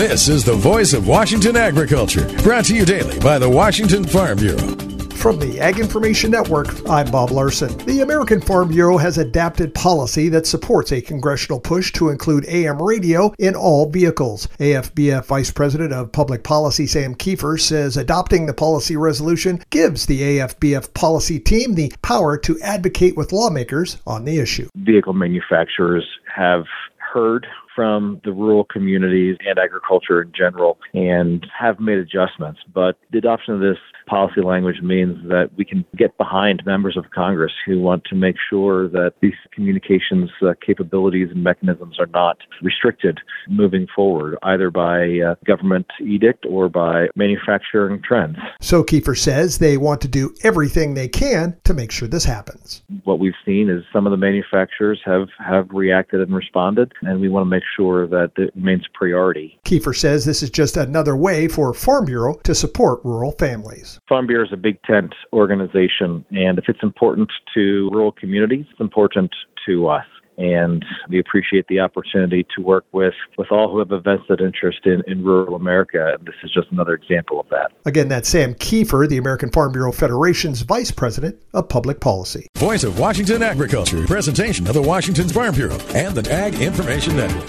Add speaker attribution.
Speaker 1: This is the voice of Washington agriculture, brought to you daily by the Washington Farm Bureau.
Speaker 2: From the Ag Information Network, I'm Bob Larson. The American Farm Bureau has adapted policy that supports a congressional push to include AM radio in all vehicles. AFBF Vice President of Public Policy Sam Kieffer says adopting the policy resolution gives the AFBF policy team the power to advocate with lawmakers on the issue.
Speaker 3: Vehicle manufacturers have heard from the rural communities and agriculture in general and have made adjustments. But the adoption of this policy language means that we can get behind members of Congress who want to make sure that these communications uh, capabilities and mechanisms are not restricted moving forward, either by uh, government edict or by manufacturing trends.
Speaker 2: So Kieffer says they want to do everything they can to make sure this happens.
Speaker 3: What we've seen is some of the manufacturers have, have reacted and responded, and we want to make sure that it remains a priority.
Speaker 2: Kieffer says this is just another way for Farm Bureau to support rural families.
Speaker 3: Farm Bureau is a big tent organization, and if it's important to rural communities, it's important to us. And we appreciate the opportunity to work with, with all who have a vested interest in, in rural America. And this is just another example of that.
Speaker 2: Again, that's Sam Kieffer, the American Farm Bureau Federation's Vice President of Public Policy.
Speaker 1: Voice of Washington Agriculture, presentation of the Washington Farm Bureau and the Ag Information Network.